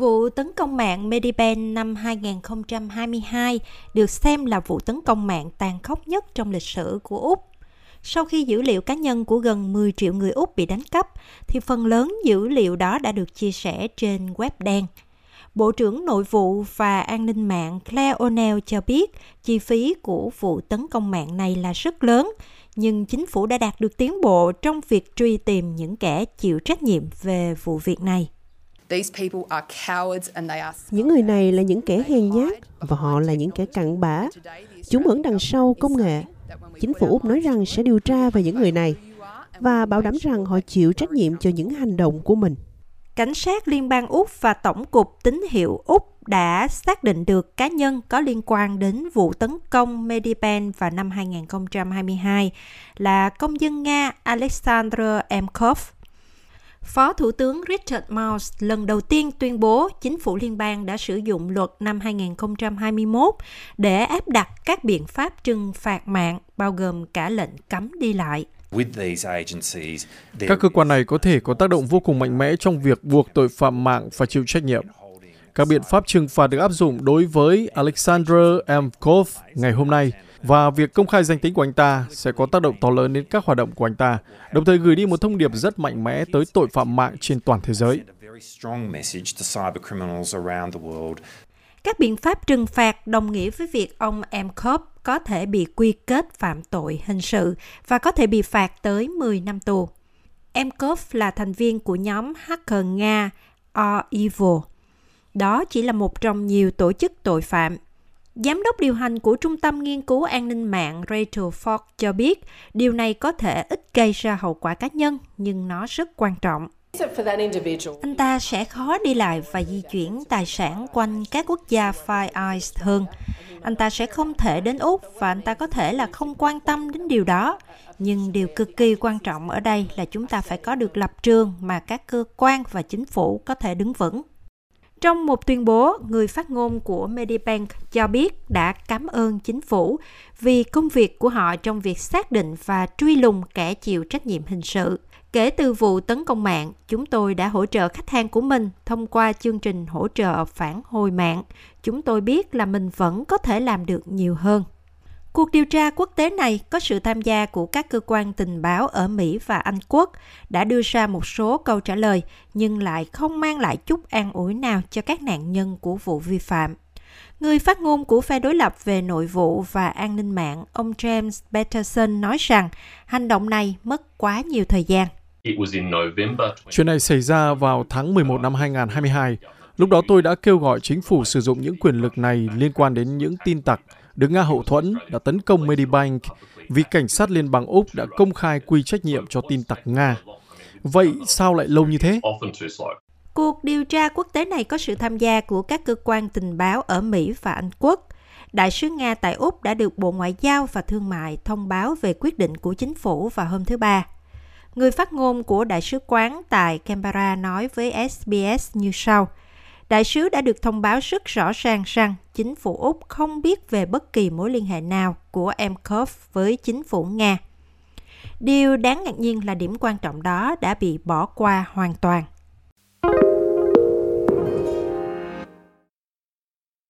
Vụ tấn công mạng Medibank năm 2022 được xem là vụ tấn công mạng tàn khốc nhất trong lịch sử của Úc. Sau khi dữ liệu cá nhân của gần 10 triệu người Úc bị đánh cắp, thì phần lớn dữ liệu đó đã được chia sẻ trên web đen. Bộ trưởng Nội vụ và An ninh mạng Claire O'Neill cho biết chi phí của vụ tấn công mạng này là rất lớn, nhưng chính phủ đã đạt được tiến bộ trong việc truy tìm những kẻ chịu trách nhiệm về vụ việc này. Những người này là những kẻ hèn nhát và họ là những kẻ cặn bã. Chúng ẩn đằng sau công nghệ. Chính phủ Úc nói rằng sẽ điều tra về những người này và bảo đảm rằng họ chịu trách nhiệm cho những hành động của mình. Cảnh sát Liên bang Úc và Tổng cục Tín hiệu Úc đã xác định được cá nhân có liên quan đến vụ tấn công Medibank vào năm 2022 là công dân Nga Alexander Emkov. Phó Thủ tướng Richard Marles lần đầu tiên tuyên bố chính phủ liên bang đã sử dụng luật năm 2021 để áp đặt các biện pháp trừng phạt mạng, bao gồm cả lệnh cấm đi lại. Các cơ quan này có thể có tác động vô cùng mạnh mẽ trong việc buộc tội phạm mạng phải chịu trách nhiệm. Các biện pháp trừng phạt được áp dụng đối với Alexander M. Kov ngày hôm nay và việc công khai danh tính của anh ta sẽ có tác động to lớn đến các hoạt động của anh ta, đồng thời gửi đi một thông điệp rất mạnh mẽ tới tội phạm mạng trên toàn thế giới. Các biện pháp trừng phạt đồng nghĩa với việc ông Emkov có thể bị quy kết phạm tội hình sự và có thể bị phạt tới 10 năm tù. Emkov là thành viên của nhóm hacker Nga Are Evil. Đó chỉ là một trong nhiều tổ chức tội phạm. Giám đốc điều hành của Trung tâm Nghiên cứu An ninh mạng Rachel Ford cho biết điều này có thể ít gây ra hậu quả cá nhân, nhưng nó rất quan trọng. Anh ta sẽ khó đi lại và di chuyển tài sản quanh các quốc gia Five Eyes hơn. Anh ta sẽ không thể đến Úc và anh ta có thể là không quan tâm đến điều đó. Nhưng điều cực kỳ quan trọng ở đây là chúng ta phải có được lập trường mà các cơ quan và chính phủ có thể đứng vững. Trong một tuyên bố, người phát ngôn của Medibank cho biết đã cảm ơn chính phủ vì công việc của họ trong việc xác định và truy lùng kẻ chịu trách nhiệm hình sự. Kể từ vụ tấn công mạng, chúng tôi đã hỗ trợ khách hàng của mình thông qua chương trình hỗ trợ phản hồi mạng. Chúng tôi biết là mình vẫn có thể làm được nhiều hơn. Cuộc điều tra quốc tế này có sự tham gia của các cơ quan tình báo ở Mỹ và Anh quốc đã đưa ra một số câu trả lời nhưng lại không mang lại chút an ủi nào cho các nạn nhân của vụ vi phạm. Người phát ngôn của phe đối lập về nội vụ và an ninh mạng, ông James Patterson nói rằng hành động này mất quá nhiều thời gian. Chuyện này xảy ra vào tháng 11 năm 2022. Lúc đó tôi đã kêu gọi chính phủ sử dụng những quyền lực này liên quan đến những tin tặc được Nga hậu thuẫn đã tấn công Medibank vì cảnh sát liên bang Úc đã công khai quy trách nhiệm cho tin tặc Nga. Vậy sao lại lâu như thế? Cuộc điều tra quốc tế này có sự tham gia của các cơ quan tình báo ở Mỹ và Anh quốc. Đại sứ Nga tại Úc đã được Bộ Ngoại giao và Thương mại thông báo về quyết định của chính phủ vào hôm thứ Ba. Người phát ngôn của Đại sứ quán tại Canberra nói với SBS như sau. Đại sứ đã được thông báo rất rõ ràng rằng chính phủ Úc không biết về bất kỳ mối liên hệ nào của Emkov với chính phủ Nga. Điều đáng ngạc nhiên là điểm quan trọng đó đã bị bỏ qua hoàn toàn.